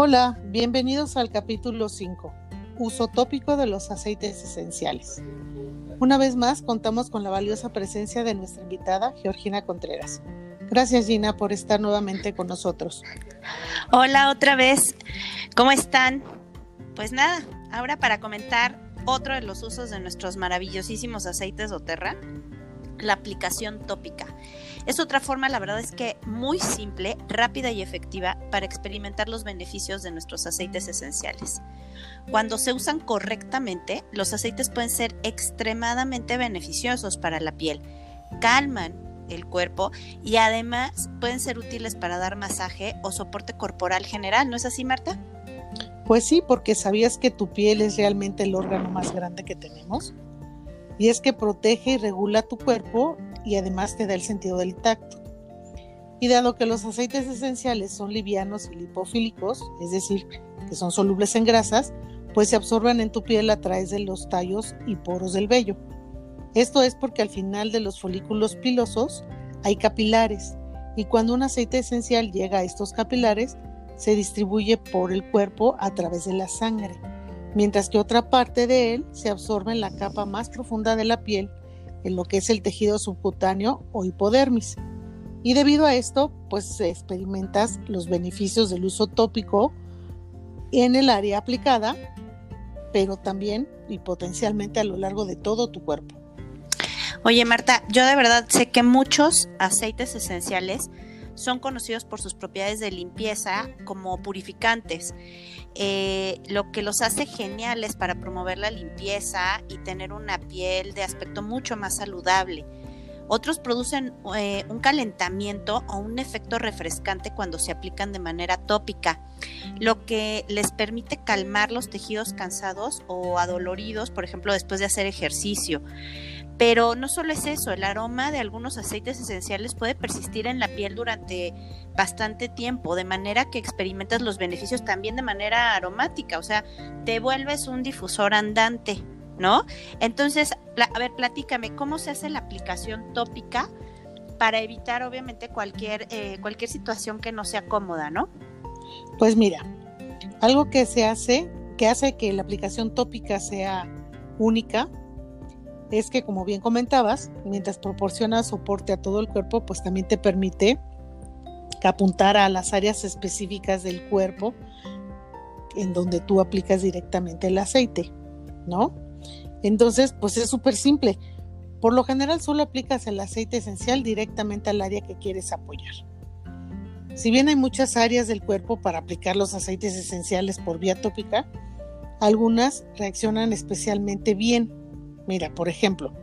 Hola, bienvenidos al capítulo 5, uso tópico de los aceites esenciales. Una vez más contamos con la valiosa presencia de nuestra invitada, Georgina Contreras. Gracias Gina por estar nuevamente con nosotros. Hola otra vez, ¿cómo están? Pues nada, ahora para comentar otro de los usos de nuestros maravillosísimos aceites doTERRA, la aplicación tópica. Es otra forma, la verdad es que muy simple, rápida y efectiva para experimentar los beneficios de nuestros aceites esenciales. Cuando se usan correctamente, los aceites pueden ser extremadamente beneficiosos para la piel. Calman el cuerpo y además pueden ser útiles para dar masaje o soporte corporal general. ¿No es así, Marta? Pues sí, porque sabías que tu piel es realmente el órgano más grande que tenemos y es que protege y regula tu cuerpo y además te da el sentido del tacto. Y dado que los aceites esenciales son livianos y lipofílicos, es decir, que son solubles en grasas, pues se absorben en tu piel a través de los tallos y poros del vello. Esto es porque al final de los folículos pilosos hay capilares y cuando un aceite esencial llega a estos capilares, se distribuye por el cuerpo a través de la sangre mientras que otra parte de él se absorbe en la capa más profunda de la piel, en lo que es el tejido subcutáneo o hipodermis. Y debido a esto, pues experimentas los beneficios del uso tópico en el área aplicada, pero también y potencialmente a lo largo de todo tu cuerpo. Oye Marta, yo de verdad sé que muchos aceites esenciales son conocidos por sus propiedades de limpieza como purificantes, eh, lo que los hace geniales para promover la limpieza y tener una piel de aspecto mucho más saludable. Otros producen eh, un calentamiento o un efecto refrescante cuando se aplican de manera tópica, lo que les permite calmar los tejidos cansados o adoloridos, por ejemplo, después de hacer ejercicio. Pero no solo es eso, el aroma de algunos aceites esenciales puede persistir en la piel durante bastante tiempo, de manera que experimentas los beneficios también de manera aromática, o sea, te vuelves un difusor andante, ¿no? Entonces, a ver, platícame, ¿cómo se hace la aplicación tópica para evitar, obviamente, cualquier, eh, cualquier situación que no sea cómoda, ¿no? Pues mira, algo que se hace, que hace que la aplicación tópica sea única, es que, como bien comentabas, mientras proporciona soporte a todo el cuerpo, pues también te permite apuntar a las áreas específicas del cuerpo en donde tú aplicas directamente el aceite, ¿no? Entonces, pues es súper simple. Por lo general solo aplicas el aceite esencial directamente al área que quieres apoyar. Si bien hay muchas áreas del cuerpo para aplicar los aceites esenciales por vía tópica, algunas reaccionan especialmente bien Mira, por ejemplo,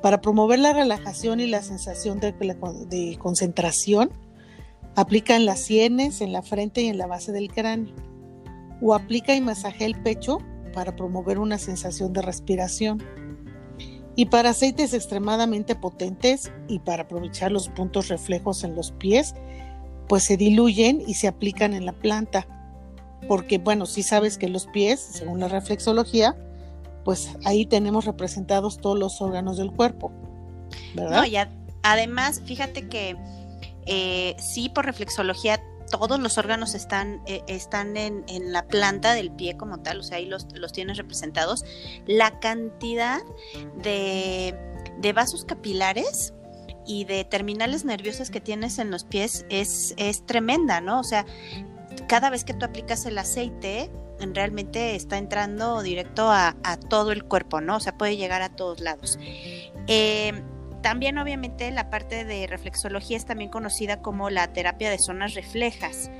para promover la relajación y la sensación de, concentración, aplica en las sienes, en la frente y en la base del cráneo. O aplica y masajea el pecho para promover una sensación de respiración. Y para aceites extremadamente potentes y para aprovechar los puntos reflejos en los pies, pues se diluyen y se aplican en la planta. Porque bueno, si sabes que los pies, según la reflexología, pues ahí tenemos representados todos los órganos del cuerpo, ¿verdad? Y además, fíjate que eh, sí, por reflexología, todos los órganos están, eh, están en, la planta del pie como tal, o sea, ahí los, tienes representados. La cantidad de, de vasos capilares y de terminales nerviosas que tienes en los pies es, es tremenda, ¿no? O sea, cada vez que tú aplicas el aceite, realmente está entrando directo a, todo el cuerpo, ¿no? O sea, puede llegar a todos lados. Eh, también obviamente la parte de reflexología es también conocida como la terapia de zonas reflejas.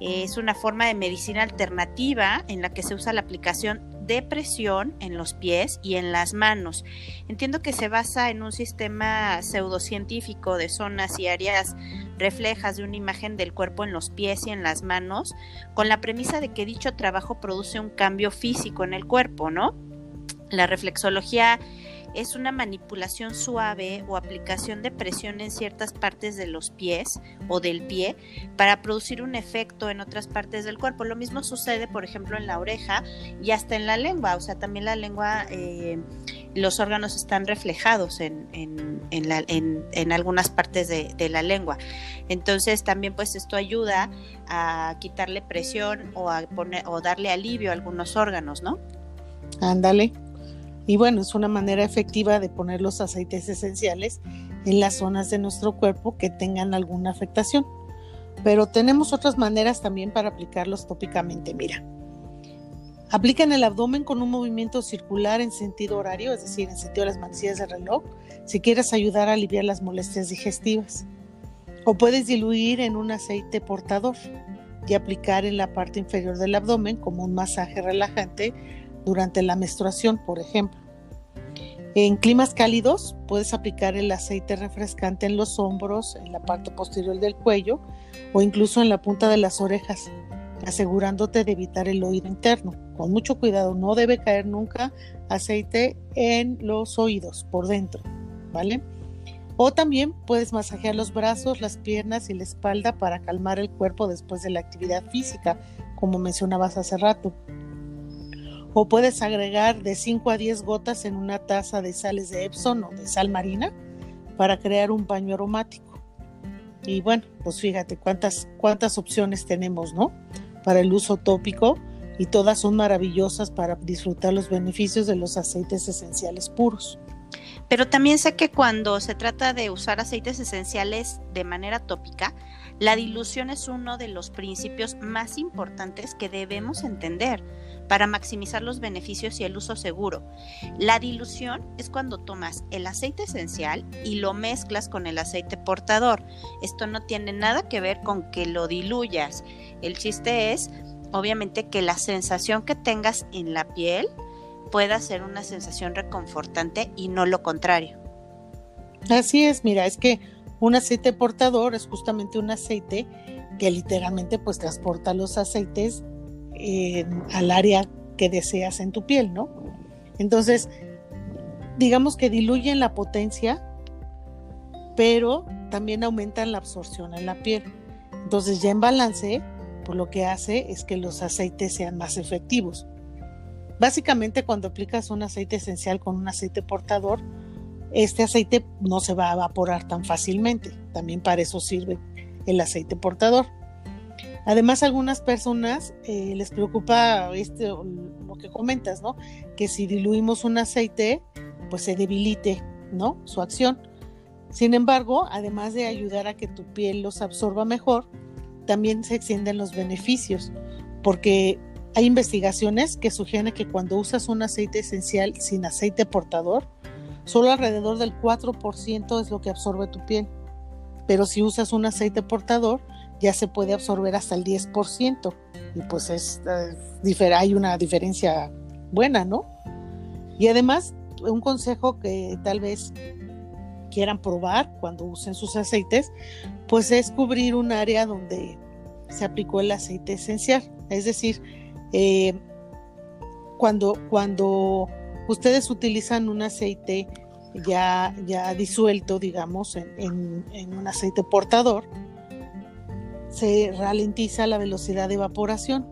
Es una forma de medicina alternativa en la que se usa la aplicación de presión en los pies y en las manos. Entiendo que se basa en un sistema pseudocientífico de zonas y áreas reflejas de una imagen del cuerpo en los pies y en las manos, con la premisa de que dicho trabajo produce un cambio físico en el cuerpo, ¿no? La reflexología es una manipulación suave o aplicación de presión en ciertas partes de los pies o del pie para producir un efecto en otras partes del cuerpo. Lo mismo sucede, por ejemplo, en la oreja y hasta en la lengua. O sea, también la lengua, eh, los órganos están reflejados en, en, algunas partes de, de, la lengua. Entonces, también pues esto ayuda a quitarle presión o a poner o darle alivio a algunos órganos, ¿no? Ándale. Y bueno, es una manera efectiva de poner los aceites esenciales en las zonas de nuestro cuerpo que tengan alguna afectación. Pero tenemos otras maneras también para aplicarlos tópicamente. Mira, aplica en el abdomen con un movimiento circular en sentido horario, es decir, en sentido de las manecillas del reloj, si quieres ayudar a aliviar las molestias digestivas. O puedes diluir en un aceite portador y aplicar en la parte inferior del abdomen como un masaje relajante durante la menstruación, por ejemplo. En climas cálidos puedes aplicar el aceite refrescante en los hombros, en la parte posterior del cuello o incluso en la punta de las orejas, asegurándote de evitar el oído interno. Con mucho cuidado, no debe caer nunca aceite en los oídos por dentro, ¿vale? O también puedes masajear los brazos, las piernas y la espalda para calmar el cuerpo después de la actividad física, como mencionabas hace rato o puedes agregar de 5 a 10 gotas en una taza de sales de Epsom o de sal marina para crear un baño aromático. Y bueno, pues fíjate cuántas, cuántas opciones tenemos, ¿no? Para el uso tópico y todas son maravillosas para disfrutar los beneficios de los aceites esenciales puros. Pero también sé que cuando se trata de usar aceites esenciales de manera tópica, la dilución es uno de los principios más importantes que debemos entender para maximizar los beneficios y el uso seguro. La dilución es cuando tomas el aceite esencial y lo mezclas con el aceite portador. Esto no tiene nada que ver con que lo diluyas. El chiste es, obviamente, que la sensación que tengas en la piel pueda ser una sensación reconfortante y no lo contrario. Así es, mira, es que un aceite portador es justamente un aceite que literalmente pues transporta los aceites al área que deseas en tu piel, ¿no? Entonces, digamos que diluyen la potencia, pero también aumentan la absorción en la piel. Entonces, ya en balance, pues lo que hace es que los aceites sean más efectivos. Básicamente, cuando aplicas un aceite esencial con un aceite portador, este aceite no se va a evaporar tan fácilmente. También para eso sirve el aceite portador. Además, algunas personas eh, les preocupa este, lo que comentas, ¿no? Que si diluimos un aceite, pues se debilite, ¿no? Su acción. Sin embargo, además de ayudar a que tu piel los absorba mejor, también se extienden los beneficios, porque hay investigaciones que sugieren que cuando usas un aceite esencial sin aceite portador, solo alrededor del 4% es lo que absorbe tu piel. Pero si usas un aceite portador, ya se puede absorber hasta el 10%. Y pues es, eh, hay una diferencia buena, ¿no? Y además, un consejo que tal vez quieran probar cuando usen sus aceites, pues es cubrir un área donde se aplicó el aceite esencial. Es decir, eh, cuando, cuando ustedes utilizan un aceite ya, ya disuelto, digamos, en un aceite portador, se ralentiza la velocidad de evaporación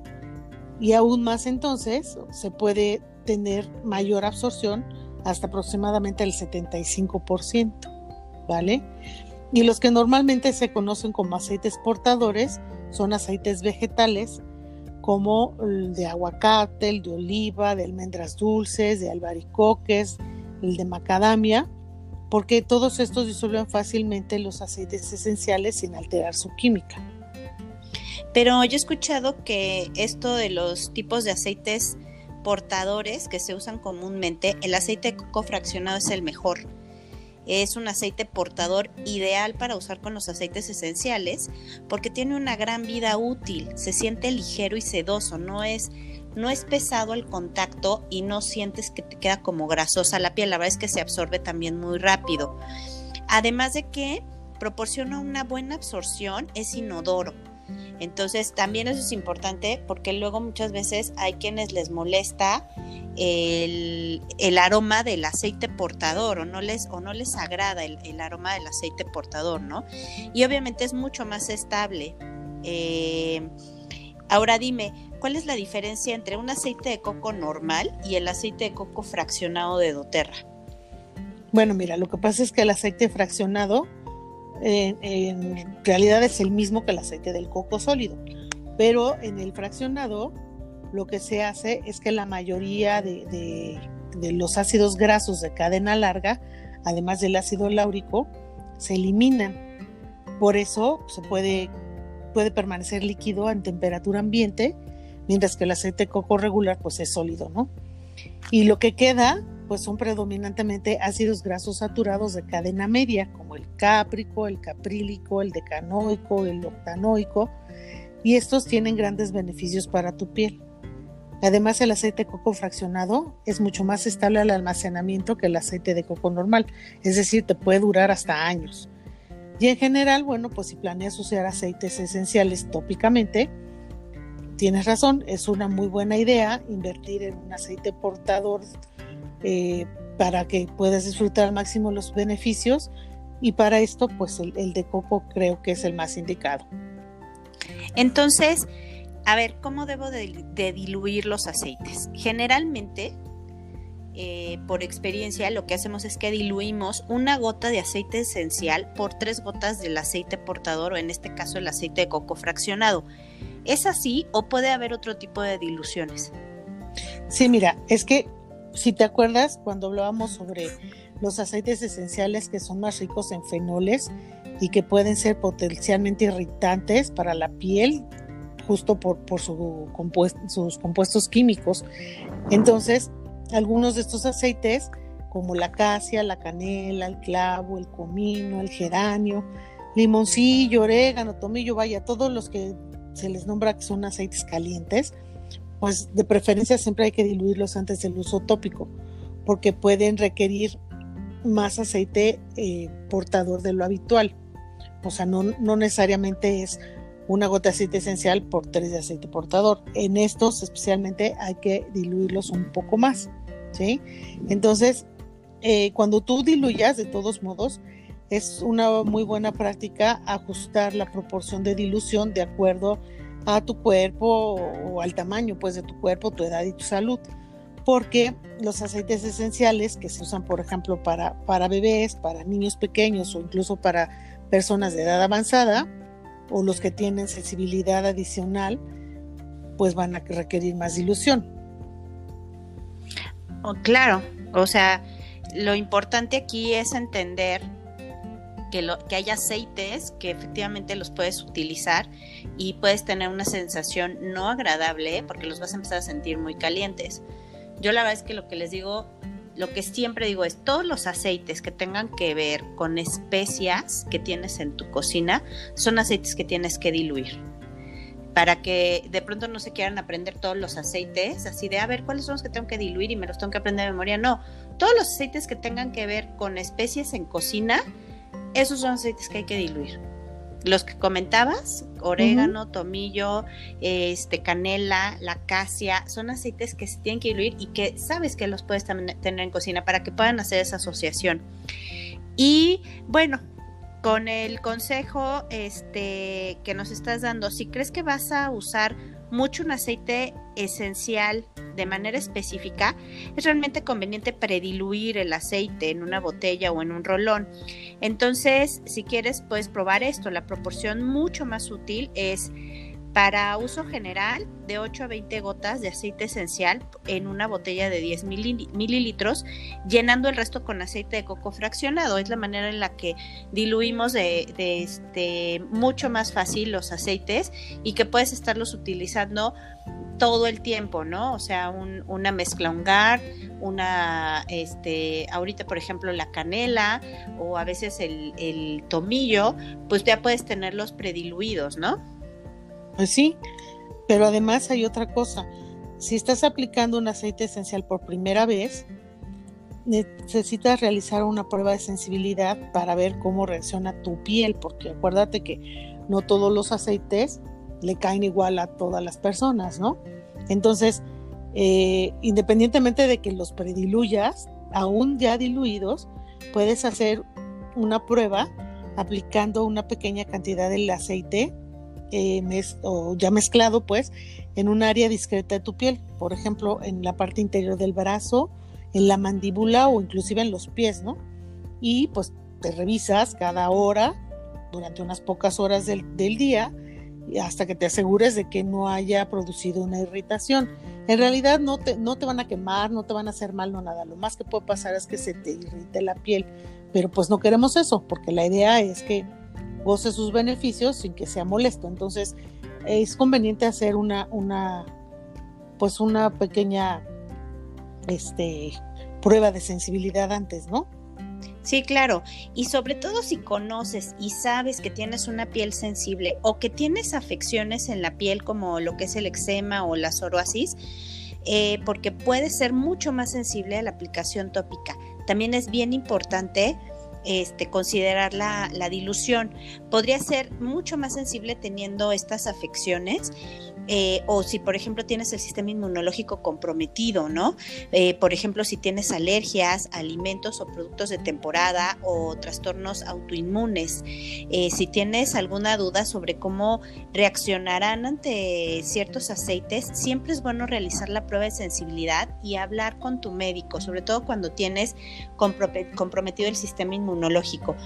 y aún más entonces se puede tener mayor absorción hasta aproximadamente el 75%, ¿vale? Y los que normalmente se conocen como aceites portadores son aceites vegetales como el de aguacate, el de oliva, de almendras dulces, de albaricoques, el de macadamia, porque todos estos disuelven fácilmente los aceites esenciales sin alterar su química. Pero yo he escuchado que esto de los tipos de aceites portadores que se usan comúnmente, el aceite de coco fraccionado es el mejor. Es un aceite portador ideal para usar con los aceites esenciales porque tiene una gran vida útil, se siente ligero y sedoso, no es, no es pesado al contacto y no sientes que te queda como grasosa la piel, la verdad es que se absorbe también muy rápido. Además de que proporciona una buena absorción, es inodoro Entonces, también eso es importante porque luego muchas veces hay quienes les molesta el, aroma del aceite portador o no les, o no les agrada el, aroma del aceite portador, ¿no? Y obviamente es mucho más estable. Eh, ahora dime, ¿cuál es la diferencia entre un aceite de coco normal y el aceite de coco fraccionado de doTERRA? Bueno, mira, lo que pasa es que el aceite fraccionado en realidad es el mismo que el aceite del coco sólido, pero en el fraccionado lo que se hace es que la mayoría de, los ácidos grasos de cadena larga, además del ácido láurico, se eliminan. Por eso se puede, puede permanecer líquido en temperatura ambiente, mientras que el aceite de coco regular pues es sólido, ¿no? Y lo que queda pues son predominantemente ácidos grasos saturados de cadena media, como el cáprico, el caprílico, el decanoico, el octanoico, y estos tienen grandes beneficios para tu piel. Además, el aceite coco fraccionado es mucho más estable al almacenamiento que el aceite de coco normal, es decir, te puede durar hasta años. Y en general, bueno, pues si planeas usar aceites esenciales tópicamente, tienes razón, es una muy buena idea invertir en un aceite portador eh, para que puedas disfrutar al máximo los beneficios y para esto pues el, de coco creo que es el más indicado. Entonces, a ver, ¿cómo debo de, diluir los aceites? Generalmente, eh, por experiencia, lo que hacemos es que diluimos una gota de aceite esencial por tres gotas del aceite portador o en este caso el aceite de coco fraccionado. ¿Es así o puede haber otro tipo de diluciones? Sí, mira, es que si te acuerdas cuando hablábamos sobre los aceites esenciales que son más ricos en fenoles y que pueden ser potencialmente irritantes para la piel, justo por, su sus compuestos químicos. Entonces, algunos de estos aceites, como la acacia, la canela, el clavo, el comino, el geranio, limoncillo, orégano, tomillo, vaya, todos los que se les nombra que son aceites calientes, pues de preferencia siempre hay que diluirlos antes del uso tópico, porque pueden requerir más aceite eh, portador de lo habitual. O sea, no, no necesariamente es una gota de aceite esencial por tres de aceite portador. En estos especialmente hay que diluirlos un poco más, ¿sí? Entonces, eh, cuando tú diluyas, de todos modos, es una muy buena práctica ajustar la proporción de dilución de acuerdo a tu cuerpo o al tamaño pues de tu cuerpo, tu edad y tu salud. Porque los aceites esenciales que se usan, por ejemplo, para, para bebés, para niños pequeños o incluso para personas de edad avanzada, o los que tienen sensibilidad adicional, pues van a requerir más dilución. Oh, claro, o sea, lo importante aquí es entender que, hay aceites que efectivamente los puedes utilizar y puedes tener una sensación no agradable porque los vas a empezar a sentir muy calientes. Yo la verdad es que lo que les digo, lo que siempre digo es todos los aceites que tengan que ver con especias que tienes en tu cocina son aceites que tienes que diluir para que de pronto no se quieran aprender todos los aceites, así de a ver cuáles son los que tengo que diluir y me los tengo que aprender de memoria. No, todos los aceites que tengan que ver con especies en cocina, esos son aceites que hay que diluir los que comentabas, orégano, tomillo, este, canela, la acacia, son aceites que se tienen que diluir y que sabes que los puedes tener en cocina para que puedan hacer esa asociación. Y bueno, con el consejo este, que nos estás dando, si crees que vas a usar mucho un aceite esencial de manera específica, es realmente conveniente prediluir el aceite en una botella o en un rolón. Entonces, si quieres, puedes probar esto. La proporción mucho más útil es para uso general de 8 a 20 gotas de aceite esencial en una botella de 10 mililitros, llenando el resto con aceite de coco fraccionado. Es la manera en la que diluimos de, este, mucho más fácil los aceites y que puedes estarlos utilizando todo el tiempo, ¿no? O sea, una mezcla ungar, una, este, ahorita por ejemplo la canela o a veces el tomillo, pues ya puedes tenerlos prediluidos, ¿no? Pues sí, pero además hay otra cosa. Si estás aplicando un aceite esencial por primera vez, necesitas realizar una prueba de sensibilidad para ver cómo reacciona tu piel, porque acuérdate que no todos los aceites le caen igual a todas las personas, ¿no? Entonces, eh, independientemente de que los prediluyas, aún ya diluidos, puedes hacer una prueba aplicando una pequeña cantidad del aceite eh, o ya mezclado pues en un área discreta de tu piel, por ejemplo en la parte interior del brazo, en la mandíbula o inclusive en los pies, ¿no? Y pues te revisas cada hora durante unas pocas horas del, del día hasta que te asegures de que no haya producido una irritación. En realidad no te, no te van a quemar, no te van a hacer mal, no nada. Lo más que puede pasar es que se te irrite la piel. Pero pues no queremos eso, porque la idea es que goce sus beneficios sin que sea molesto. Entonces es conveniente hacer una, una pues una pequeña este, prueba de sensibilidad antes, ¿no? Sí, claro. Y sobre todo si conoces y sabes que tienes una piel sensible o que tienes afecciones en la piel como lo que es el eczema o la psoriasis, eh, porque puede ser mucho más sensible a la aplicación tópica. También es bien importante este, considerar la, la, dilución. Podría ser mucho más sensible teniendo estas afecciones eh, o si por ejemplo tienes el sistema inmunológico comprometido, ¿no? Eh, por ejemplo, si tienes alergias, alimentos o productos de temporada o trastornos autoinmunes, eh, si tienes alguna duda sobre cómo reaccionarán ante ciertos aceites, siempre es bueno realizar la prueba de sensibilidad y hablar con tu médico, sobre todo cuando tienes comprometido el sistema inmunológico.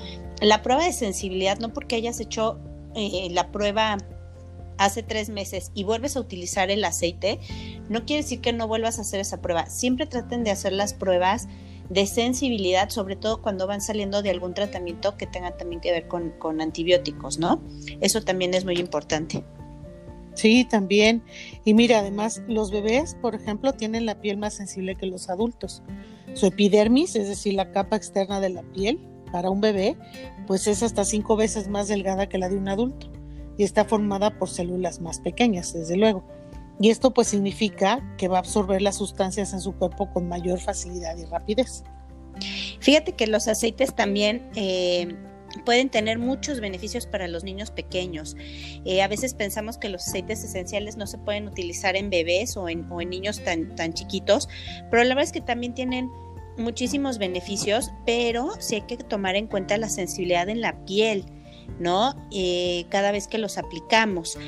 La prueba de sensibilidad, no porque hayas hecho la prueba hace tres meses y vuelves a utilizar el aceite, no quiere decir que no vuelvas a hacer esa prueba. Siempre traten de hacer las pruebas de sensibilidad, sobre todo cuando van saliendo de algún tratamiento que tenga también que ver con, con antibióticos, ¿no? Eso también es muy importante. Sí, también. Y mira, además, los bebés, por ejemplo, tienen la piel más sensible que los adultos. Su epidermis, es decir, la capa externa de la piel, para un bebé, pues es hasta cinco veces más delgada que la de un adulto y está formada por células más pequeñas, desde luego. Y esto pues significa que va a absorber las sustancias en su cuerpo con mayor facilidad y rapidez. Fíjate que los aceites también eh, pueden tener muchos beneficios para los niños pequeños. Eh, a veces pensamos que los aceites esenciales no se pueden utilizar en bebés o en, niños tan, tan chiquitos, pero la verdad es que también tienen muchísimos beneficios, pero sí hay que tomar en cuenta la sensibilidad en la piel. ¿No? Eh, cada vez que los aplicamos.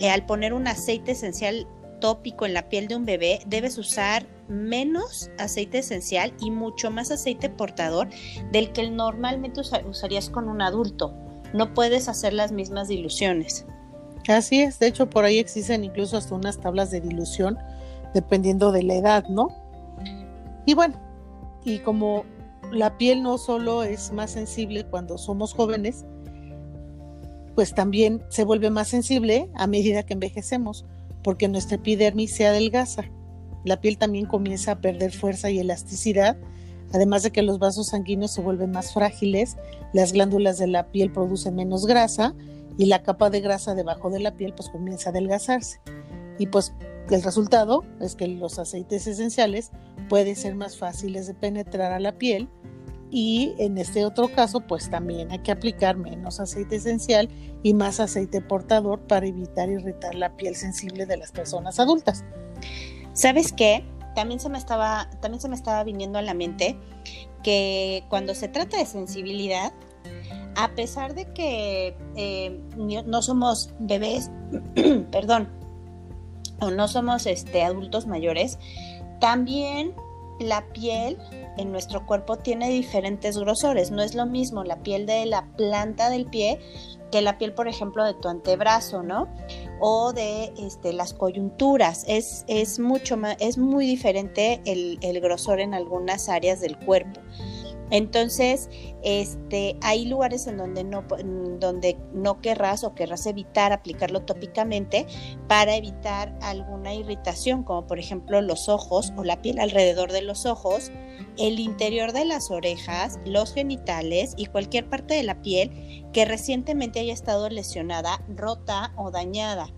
Eh, al poner un aceite esencial tópico en la piel de un bebé, debes usar menos aceite esencial y mucho más aceite portador del que normalmente usarías con un adulto. No puedes hacer las mismas diluciones. Así es, de hecho por ahí existen incluso hasta unas tablas de dilución dependiendo de la edad, ¿no? Y bueno, y como la piel no solo es más sensible cuando somos jóvenes, pues también se vuelve más sensible a medida que envejecemos, porque nuestra epidermis se adelgaza. La piel también comienza a perder fuerza y elasticidad, además de que los vasos sanguíneos se vuelven más frágiles, las glándulas de la piel producen menos grasa y la capa de grasa debajo de la piel pues comienza a adelgazarse. Y pues el resultado es que los aceites esenciales pueden ser más fáciles de penetrar a la piel y en este otro caso pues también hay que aplicar menos aceite esencial y más aceite portador para evitar irritar la piel sensible de las personas adultas. ¿Sabes qué? También se me estaba, también se me estaba viniendo a la mente que cuando se trata de sensibilidad, a pesar de que eh, no somos bebés, perdón, o no somos este, adultos mayores, también la piel en nuestro cuerpo tiene diferentes grosores. No es lo mismo la piel de la planta del pie que la piel, por ejemplo, de tu antebrazo, ¿no? O de este, las coyunturas. Es, es mucho más, es muy diferente el, el grosor en algunas áreas del cuerpo. Entonces, este, hay lugares en donde no, donde no querrás o querrás evitar aplicarlo tópicamente para evitar alguna irritación, como por ejemplo los ojos o la piel alrededor de los ojos, el interior de las orejas, los genitales y cualquier parte de la piel que recientemente haya estado lesionada, rota o dañada.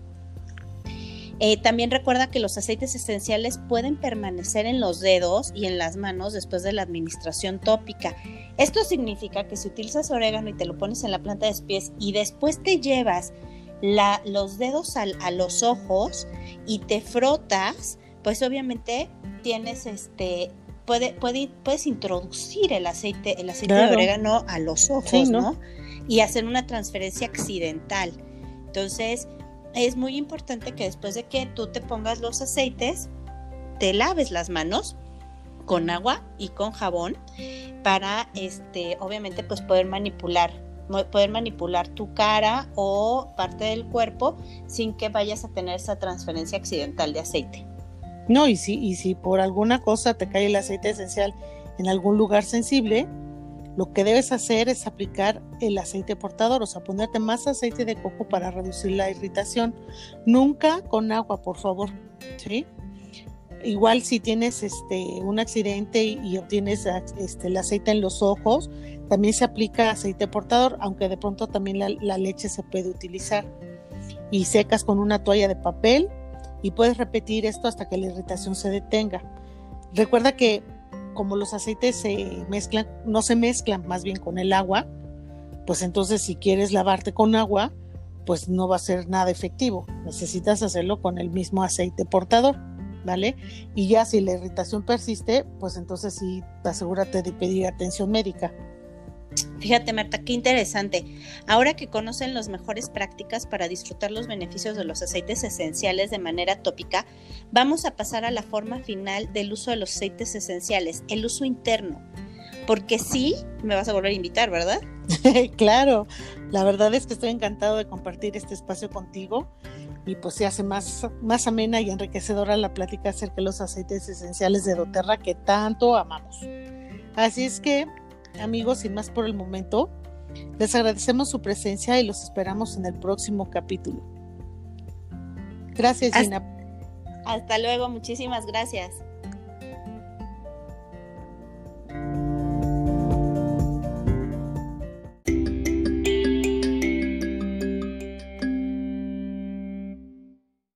Eh, también recuerda que los aceites esenciales pueden permanecer en los dedos y en las manos después de la administración tópica. Esto significa que si utilizas orégano y te lo pones en la planta de los pies y después te llevas la, los dedos a los ojos y te frotas, pues obviamente tienes este, puede, puede, puedes introducir el aceite, el aceite de orégano a los ojos, ¿no? Y hacer una transferencia accidental. Entonces, es muy importante que después de que tú te pongas los aceites, te laves las manos con agua y con jabón para este obviamente pues poder manipular poder manipular tu cara o parte del cuerpo sin que vayas a tener esa transferencia accidental de aceite. No, y si, y si por alguna cosa te cae el aceite esencial en algún lugar sensible, lo que debes hacer es aplicar el aceite portador, o sea, ponerte más aceite de coco para reducir la irritación. Nunca con agua, por favor, ¿sí? Igual si tienes este, un accidente y, obtienes este, el aceite en los ojos, también se aplica aceite portador, aunque de pronto también la, leche se puede utilizar. Y secas con una toalla de papel y puedes repetir esto hasta que la irritación se detenga. Recuerda que como los aceites se mezclan, no se mezclan más bien con el agua, pues entonces si quieres lavarte con agua, pues no va a ser nada efectivo. Necesitas hacerlo con el mismo aceite portador. ¿vale? Y ya si la irritación persiste, pues entonces sí, asegúrate de pedir atención médica. Fíjate, Marta, qué interesante. Ahora que conocen las mejores prácticas para disfrutar los beneficios de los aceites esenciales de manera tópica, vamos a pasar a la forma final del uso de los aceites esenciales, el uso interno. Porque sí, me vas a volver a invitar, ¿verdad? claro, la verdad es que estoy encantado de compartir este espacio contigo y pues se hace más, más amena y enriquecedora la plática acerca de los aceites esenciales de doTERRA que tanto amamos. Así es que, amigos, sin más por el momento, les agradecemos su presencia y los esperamos en el próximo capítulo. Gracias, Gina. Hasta luego, muchísimas gracias.